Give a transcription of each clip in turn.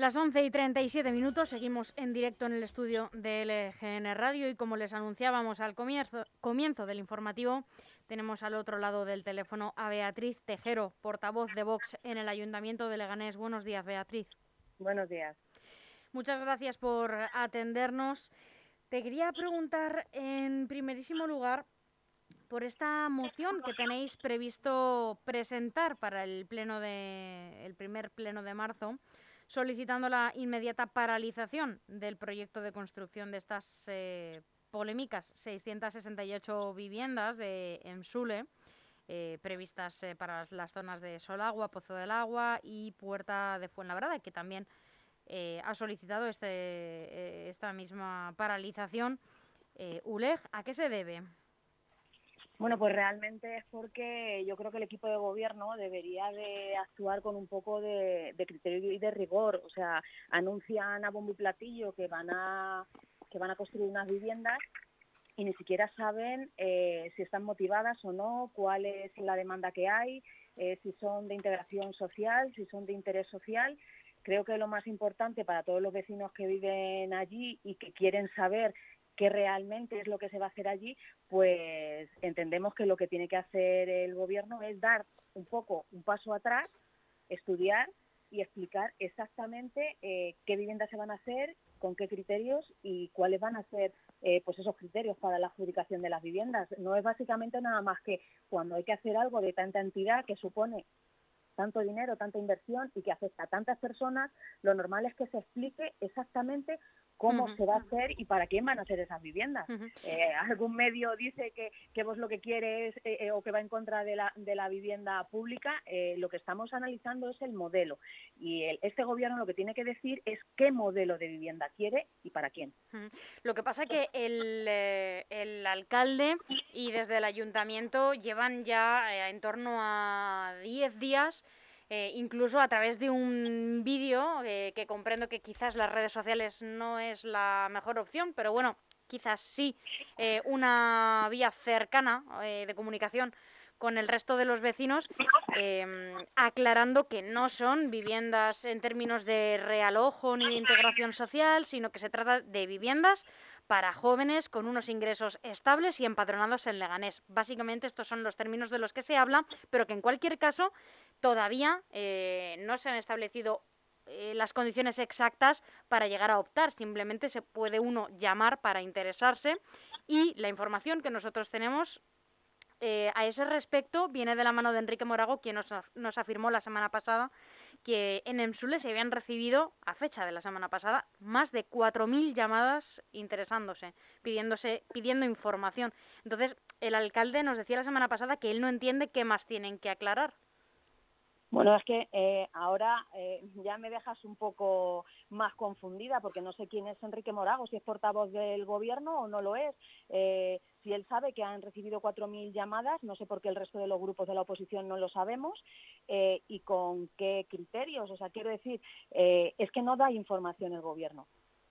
Las 11 y 37 minutos seguimos en directo en el estudio de LGN Radio y como les anunciábamos al comienzo, comienzo del informativo, tenemos al otro lado del teléfono a Beatriz Tejero, portavoz de Vox en el Ayuntamiento de Leganés. Buenos días, Beatriz. Buenos días. Muchas gracias por atendernos. Te quería preguntar en primerísimo lugar por esta moción que tenéis previsto presentar para el pleno de el primer pleno de marzo solicitando la inmediata paralización del proyecto de construcción de estas eh, polémicas 668 viviendas de Emsule, eh, previstas eh, para las zonas de Solagua, Pozo del Agua y Puerta de Fuenlabrada, que también ha solicitado este, esta misma paralización. ULEG, ¿a qué se debe? Bueno, pues realmente es porque yo creo que el equipo de gobierno debería de actuar con un poco de, criterio y de rigor. O sea, anuncian a bombo y platillo que van a, que van a construir unas viviendas y ni siquiera saben eh, si están motivadas o no, cuál es la demanda que hay, eh, si son de integración social, si son de interés social. Creo que lo más importante para todos los vecinos que viven allí y que quieren saber qué realmente es lo que se va a hacer allí, pues entendemos que lo que tiene que hacer el gobierno es dar un poco un paso atrás, estudiar y explicar exactamente eh, qué viviendas se van a hacer, con qué criterios y cuáles van a ser eh, pues esos criterios para la adjudicación de las viviendas. No es básicamente nada más que cuando hay que hacer algo de tanta entidad que supone tanto dinero, tanta inversión y que afecta a tantas personas, lo normal es que se explique exactamente cómo se va a hacer y para quién van a ser esas viviendas. Eh, algún medio dice que, que, vos lo que quieres eh, eh, o que va en contra de la, de la vivienda pública, lo que estamos analizando es el modelo. Y este gobierno lo que tiene que decir es qué modelo de vivienda quiere y para quién. Lo que pasa es que el, el alcalde y desde el ayuntamiento llevan ya en torno a 10 días eh, incluso a través de un vídeo eh, que comprendo que quizás las redes sociales no es la mejor opción, pero bueno, quizás sí eh, una vía cercana de comunicación con el resto de los vecinos, em, aclarando que no son viviendas en términos de realojo ni de integración social, sino que se trata de viviendas para jóvenes con unos ingresos estables y empadronados en Leganés. Básicamente estos son los términos de los que se habla, pero que en cualquier caso todavía eh, no se han establecido eh, las condiciones exactas para llegar a optar. Simplemente se puede uno llamar para interesarse y la información que nosotros tenemos eh, a ese respecto viene de la mano de Enrique Morago, quien nos, nos afirmó la semana pasada que en Emsule se habían recibido, a fecha de la semana pasada, más de 4.000 llamadas interesándose, pidiéndose, pidiendo información. Entonces, el alcalde nos decía la semana pasada que él no entiende qué más tienen que aclarar. Bueno, es que eh, ahora eh, ya me dejas un poco más confundida porque no sé quién es Enrique Morago, si es portavoz del gobierno o no lo es. Eh, si él sabe que han recibido 4.000 llamadas, no sé por qué el resto de los grupos de la oposición no lo sabemos y con qué criterios. O sea, quiero decir, es que no da información el gobierno.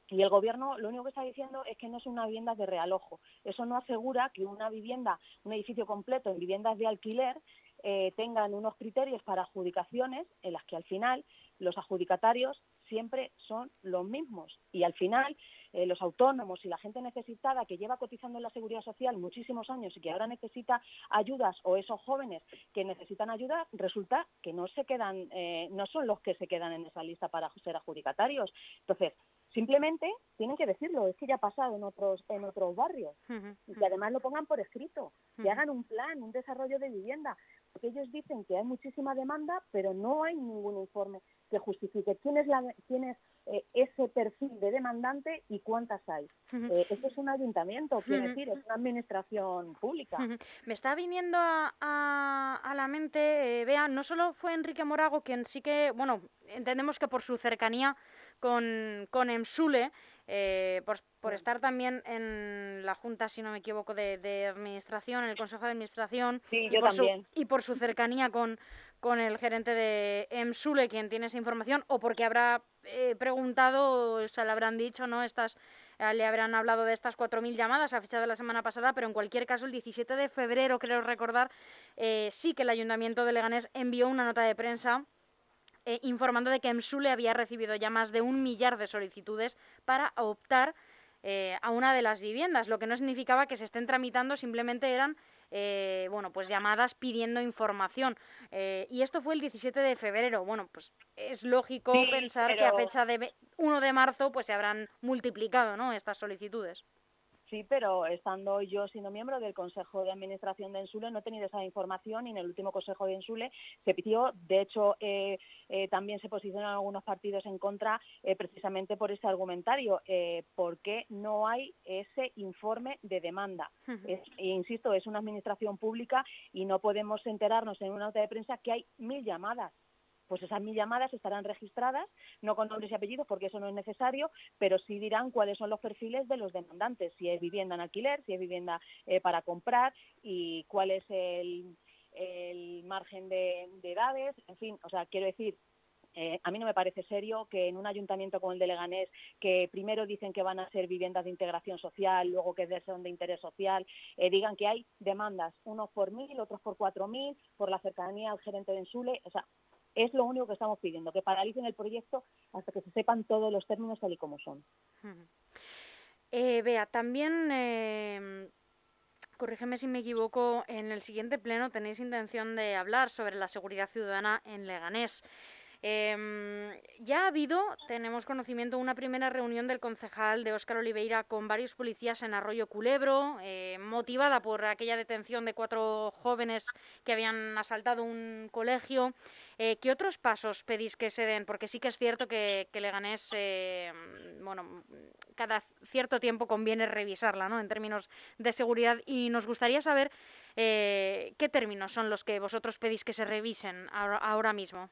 Y el gobierno lo único que está diciendo es que no es una vivienda de realojo. Eso no asegura que una vivienda, un edificio completo en viviendas de alquiler, eh, tengan unos criterios para adjudicaciones en las que al final los adjudicatarios siempre son los mismos. Y al final eh, los autónomos y la gente necesitada que lleva cotizando en la seguridad social muchísimos años y que ahora necesita ayudas o esos jóvenes que necesitan ayuda resulta que no se quedan eh, no son los que se quedan en esa lista para ser adjudicatarios. Entonces simplemente tienen que decirlo es que ya ha pasado en otros en otros barrios. Y que además lo pongan por escrito que hagan un plan un desarrollo de vivienda porque ellos dicen que hay muchísima demanda, pero no hay ningún informe que justifique quién es, la, quién es eh, ese perfil de demandante y cuántas hay. Eh, esto es un ayuntamiento, quiero decir, es una administración pública. Me está viniendo a, a, la mente, eh, no solo fue Enrique Morago quien sí que, bueno, entendemos que por su cercanía con, con Emsule, eh, por, estar también en la Junta, si no me equivoco, de, Administración, en el Consejo de Administración, y, por Su, y por su cercanía con, con el gerente de EMSULE, quien tiene esa información, o porque habrá eh, preguntado, se le habrán dicho, ¿no? Estas, eh, le habrán hablado de estas 4.000 llamadas a fecha de la semana pasada, pero en cualquier caso, el 17 de febrero, creo recordar, sí que el Ayuntamiento de Leganés envió una nota de prensa eh, informando de que MSULE había recibido ya más de un millar de solicitudes para optar eh, a una de las viviendas, lo que no significaba que se estén tramitando, simplemente eran eh, bueno, pues llamadas pidiendo información. y esto fue el 17 de febrero. Bueno, pues es lógico pensar que a fecha de 1 de marzo pues se habrán multiplicado ¿no? estas solicitudes. Sí, pero estando yo siendo miembro del Consejo de Administración de Ensule no he tenido esa información y en el último Consejo de Ensule se pidió, de hecho eh, eh, también se posicionan algunos partidos en contra eh, precisamente por ese argumentario, porque no hay ese informe de demanda. insisto, es una administración pública y no podemos enterarnos en una nota de prensa que hay mil llamadas pues esas mil llamadas estarán registradas, no con nombres y apellidos porque eso no es necesario, pero sí dirán cuáles son los perfiles de los demandantes, si es vivienda en alquiler, si es vivienda eh, para comprar y cuál es el, margen de, edades, en fin, o sea, quiero decir, eh, a mí no me parece serio que en un ayuntamiento como el de Leganés, que primero dicen que van a ser viviendas de integración social, luego que son de interés social, eh, digan que hay demandas, unos por mil, otros por cuatro mil, por la cercanía al gerente de Ensule. O sea, es lo único que estamos pidiendo, que paralicen el proyecto hasta que se sepan todos los términos tal y como son. Eh, Vea, también, eh, corrígeme si me equivoco, en el siguiente pleno tenéis intención de hablar sobre la seguridad ciudadana en Leganés. Em, ya ha habido, tenemos conocimiento, una primera reunión del concejal de Óscar Oliveira con varios policías en Arroyo Culebro, eh, motivada por aquella detención de cuatro jóvenes que habían asaltado un colegio. Eh, ¿Qué otros pasos pedís que se den? Porque sí que es cierto que, que Leganés, eh, bueno, cada cierto tiempo conviene revisarla, ¿no? En términos de seguridad y nos gustaría saber qué términos son los que vosotros pedís que se revisen ahora mismo.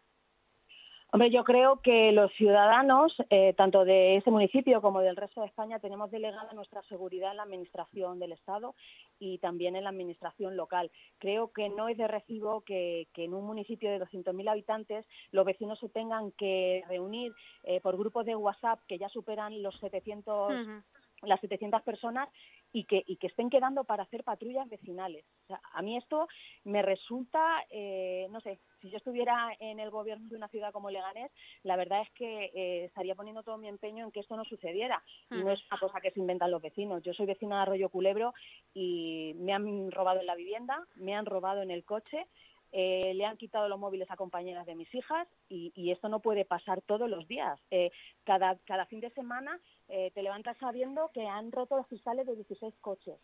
Hombre, yo creo que los ciudadanos, eh, tanto de ese municipio como del resto de España, tenemos delegada nuestra seguridad en la Administración del Estado y también en la Administración local. Creo que no es de recibo que, en un municipio de 200.000 habitantes los vecinos se tengan que reunir eh, por grupos de WhatsApp que ya superan los 700 las 700 personas y que, y que estén quedando para hacer patrullas vecinales. a mí esto me resulta, eh, no sé, si yo estuviera en el gobierno de una ciudad como Leganés, la verdad es que eh, estaría poniendo todo mi empeño en que esto no sucediera. Y no es una cosa que se inventan los vecinos. Yo soy vecina de Arroyo Culebro y me han robado en la vivienda, me han robado en el coche eh, le han quitado los móviles a compañeras de mis hijas y, esto no puede pasar todos los días. Eh, cada, cada fin de semana te levantas sabiendo que han roto los cristales de 16 coches.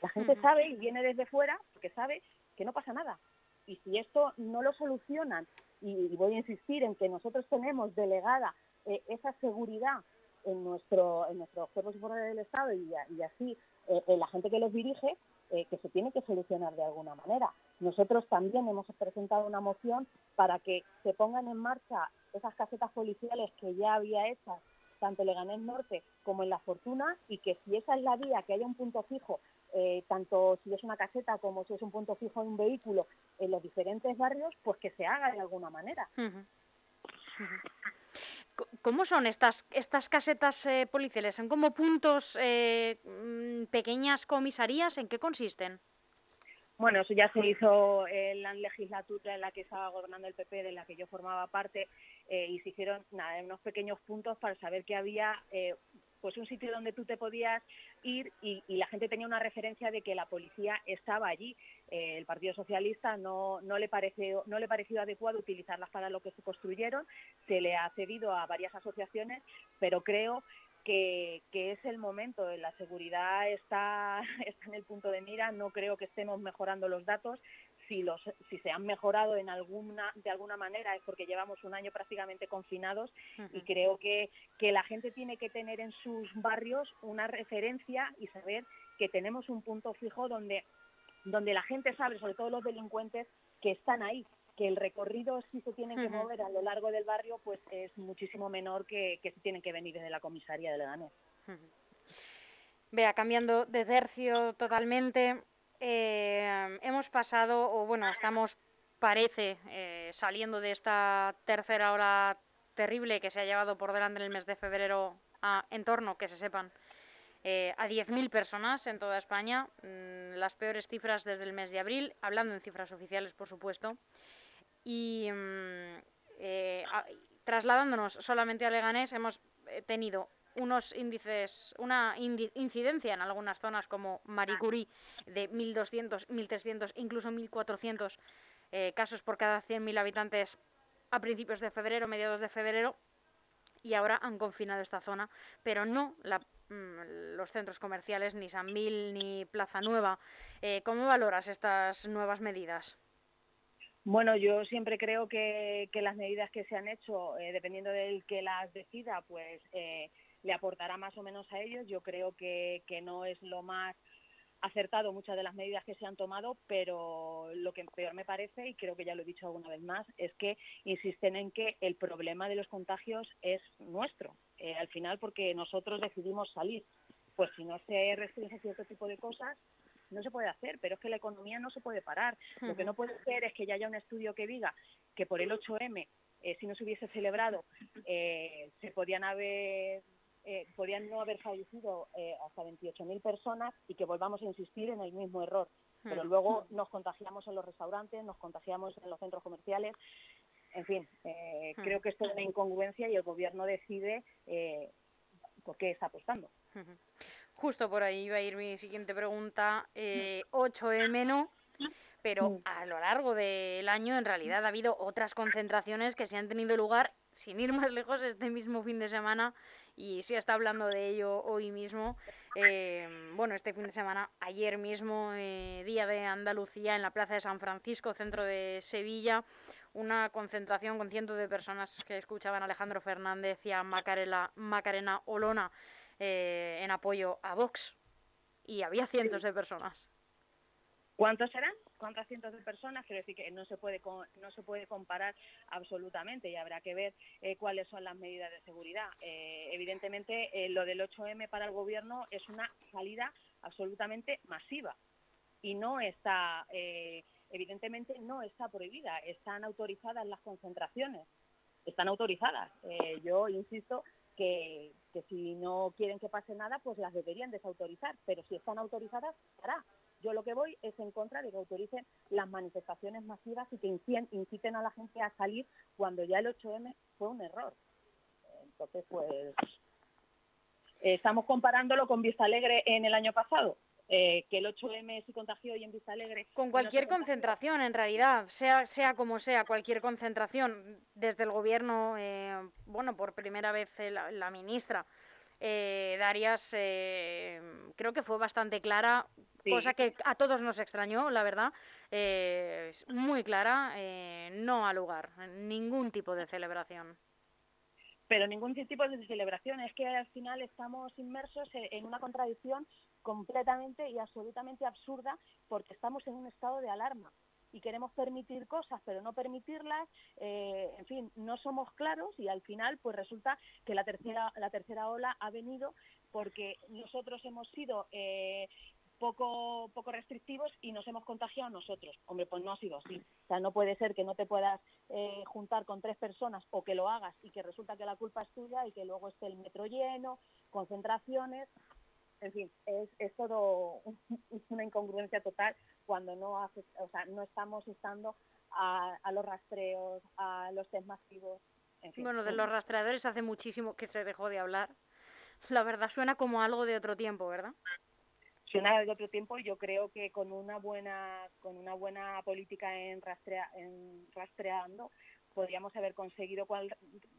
La gente sabe y viene desde fuera porque sabe que no pasa nada. Y si esto no lo solucionan, y, voy a insistir en que nosotros tenemos delegada esa seguridad en en nuestros cuerpos y del Estado y, así en la gente que los dirige, eh, que se tiene que solucionar de alguna manera. Nosotros también hemos presentado una moción para que se pongan en marcha esas casetas policiales que ya había hechas tanto en Leganés Norte como en La Fortuna y que si esa es la vía, que haya un punto fijo, eh, tanto si es una caseta como si es un punto fijo de un vehículo en los diferentes barrios, pues que se haga de alguna manera. ¿Cómo son estas, estas casetas eh, policiales? ¿Son como puntos, eh, mm, pequeñas comisarías? ¿En qué consisten? Bueno, eso ya se hizo en la legislatura en la que estaba gobernando el PP, de la que yo formaba parte, eh, y se hicieron nada, unos pequeños puntos para saber que había pues un sitio donde tú te podías ir y, la gente tenía una referencia de que la policía estaba allí. Eh, el Partido Socialista no, no, le pareció, no le pareció adecuado utilizarlas para lo que se construyeron, se le ha cedido a varias asociaciones, pero creo que, que, es el momento, la seguridad está, está en el punto de mira, no creo que estemos mejorando los datos, si, los, si se han mejorado en alguna, de alguna manera es porque llevamos un año prácticamente confinados y creo que, que la gente tiene que tener en sus barrios una referencia y saber que tenemos un punto fijo donde, donde la gente sabe, sobre todo los delincuentes, que están ahí, que el recorrido si se tienen que mover a lo largo del barrio pues es muchísimo menor que, que si tienen que venir desde la comisaría de Leganés. Vea, cambiando de tercio totalmente, eh, hemos pasado, o bueno, estamos, parece, eh, saliendo de esta tercera hora terrible que se ha llevado por delante en el mes de febrero a, en torno, que se sepan, eh, a 10.000 personas en toda España, mm, las peores cifras desde el mes de abril, hablando en cifras oficiales, por supuesto. Y mm, eh, trasladándonos solamente a Leganés, hemos tenido unos índices, una incidencia en algunas zonas como Marie de 1.200, 1.300, incluso 1.400 eh, casos por cada 100.000 habitantes a principios de febrero, mediados de febrero, y ahora han confinado esta zona, pero no mm, los centros comerciales, ni San Mil, ni Plaza Nueva. Eh, ¿Cómo valoras estas nuevas medidas? Bueno, yo siempre creo que, las medidas que se han hecho, eh, dependiendo del que las decida, pues eh, le aportará más o menos a ellos. Yo creo que, no es lo más acertado muchas de las medidas que se han tomado, pero lo que peor me parece, y creo que ya lo he dicho alguna vez más, es que insisten en que el problema de los contagios es nuestro, eh, al final porque nosotros decidimos salir. Pues si no se restringe cierto tipo de cosas, no se puede hacer, pero es que la economía no se puede parar. Lo que no puede ser es que ya haya un estudio que diga que por el 8M, eh, si no se hubiese celebrado, eh, se podían haber eh, podían no haber fallecido hasta 28.000 personas y que volvamos a insistir en el mismo error. Pero luego nos contagiamos en los restaurantes, nos contagiamos en los centros comerciales. En fin, creo que esto es una incongruencia y el gobierno decide por qué está apostando. Justo por ahí iba a ir mi siguiente pregunta. Eh, 8M no, pero a lo largo del año en realidad ha habido otras concentraciones que se han tenido lugar, sin ir más lejos, este mismo fin de semana y se está hablando de ello hoy mismo. Eh, bueno, este fin de semana, ayer mismo, eh, Día de Andalucía, en la Plaza de San Francisco, centro de Sevilla, una concentración con cientos de personas que escuchaban a Alejandro Fernández y a Macarena Olona eh, en apoyo a Vox y había cientos de personas. ¿Cuántos eran? ¿Cuántas cientos de personas? Quiero decir que no se puede no se puede comparar absolutamente y habrá que ver eh, cuáles son las medidas de seguridad. Eh, evidentemente, lo del 8M para el gobierno es una salida absolutamente masiva y no está, evidentemente, no está prohibida. Están autorizadas las concentraciones, están autorizadas. yo insisto que, si no quieren que pase nada, pues las deberían desautorizar, pero si están autorizadas, hará. Yo lo que voy es en contra de que autoricen las manifestaciones masivas y que inciten a la gente a salir cuando ya el 8M fue un error. Entonces, pues, estamos comparándolo con Vista Alegre en el año pasado. Eh, que el 8M se contagió y en Vista Alegre... Con cualquier concentración, en realidad, sea, sea como sea, cualquier concentración, desde el gobierno, eh, bueno, por primera vez la, ministra eh, Darias creo que fue bastante clara, cosa que a todos nos extrañó, la verdad, muy clara, no al lugar, ningún tipo de celebración pero ningún tipo de celebración. Es que al final estamos inmersos en una contradicción completamente y absolutamente absurda porque estamos en un estado de alarma y queremos permitir cosas pero no permitirlas, eh, en fin, no somos claros y al final pues resulta que la tercera, la tercera ola ha venido porque nosotros hemos sido eh, poco, poco restrictivos y nos hemos contagiado nosotros. Hombre, pues no ha sido así. O sea, no puede ser que no te puedas eh, juntar con tres personas o que lo hagas y que resulta que la culpa es tuya y que luego esté el metro lleno, concentraciones en fin, es, es todo una incongruencia total cuando no, hace, o sea, no estamos estando a, a, los rastreos, a los test masivos. Bueno, de los rastreadores hace muchísimo que se dejó de hablar. La verdad suena como algo de otro tiempo, ¿verdad? Suena de otro tiempo yo creo que con una buena con una buena política en, rastrea, en rastreando podríamos haber conseguido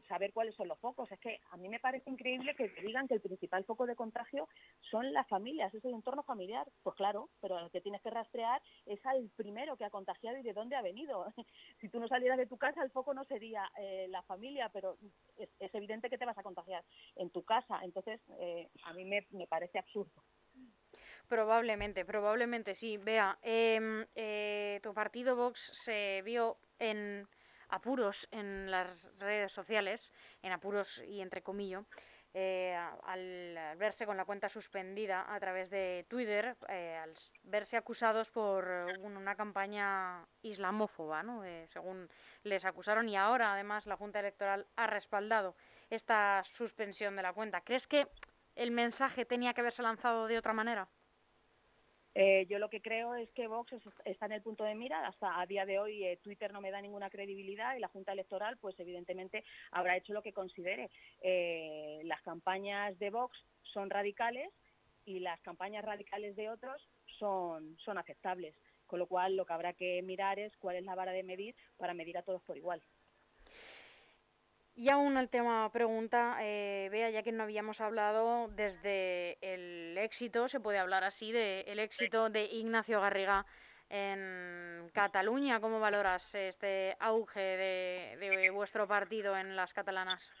saber cuáles son los focos. Es que a mí me parece increíble que digan que el principal foco de contagio son las familias, es el entorno familiar. Pues claro, pero lo que tienes que rastrear es al primero que ha contagiado y de dónde ha venido. si tú no salieras de tu casa, el foco no sería eh, la familia, pero es, evidente que te vas a contagiar en tu casa. Entonces, eh, a mí me, parece absurdo. Probablemente, probablemente sí. Vea, em, eh, tu partido Vox se vio en apuros en las redes sociales, en apuros y entre comillas, eh, al verse con la cuenta suspendida a través de Twitter, eh, al verse acusados por una campaña islamófoba, ¿no? Eh, según les acusaron, y ahora además la Junta Electoral ha respaldado esta suspensión de la cuenta. ¿Crees que el mensaje tenía que haberse lanzado de otra manera? Eh, yo lo que creo es que Vox está en el punto de mira. Hasta a día de hoy eh, Twitter no me da ninguna credibilidad y la Junta Electoral, pues evidentemente habrá hecho lo que considere. Eh, las campañas de Vox son radicales y las campañas radicales de otros son, son aceptables. Con lo cual, lo que habrá que mirar es cuál es la vara de medir para medir a todos por igual. Y aún el tema pregunta, eh, vea, ya que no habíamos hablado desde el éxito, se puede hablar así, del el éxito de Ignacio Garriga en Cataluña. ¿Cómo valoras este auge de, vuestro partido en las catalanas?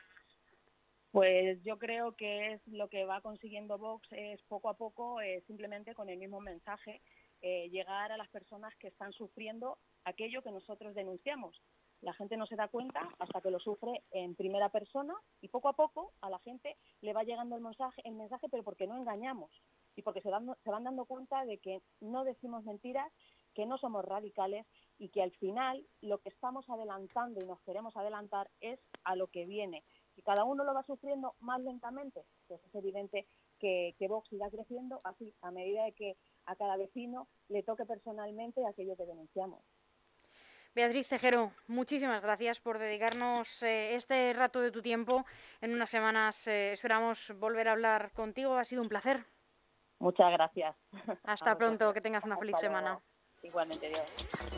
Pues yo creo que es lo que va consiguiendo Vox es poco a poco, eh, simplemente con el mismo mensaje, eh, llegar a las personas que están sufriendo aquello que nosotros denunciamos. La gente no se da cuenta hasta que lo sufre en primera persona y poco a poco a la gente le va llegando el mensaje, el mensaje pero porque no engañamos y porque se, se van dando cuenta de que no decimos mentiras, que no somos radicales y que al final lo que estamos adelantando y nos queremos adelantar es a lo que viene. Y cada uno lo va sufriendo más lentamente, pues es evidente que, que Vox irá creciendo así, a medida de que a cada vecino le toque personalmente aquello que denunciamos. Beatriz Cejero, muchísimas gracias por dedicarnos eh, este rato de tu tiempo. En unas semanas eh, esperamos volver a hablar contigo. Ha sido un placer. Muchas gracias. Hasta pronto, que tengas una feliz semana. Igualmente, Dios.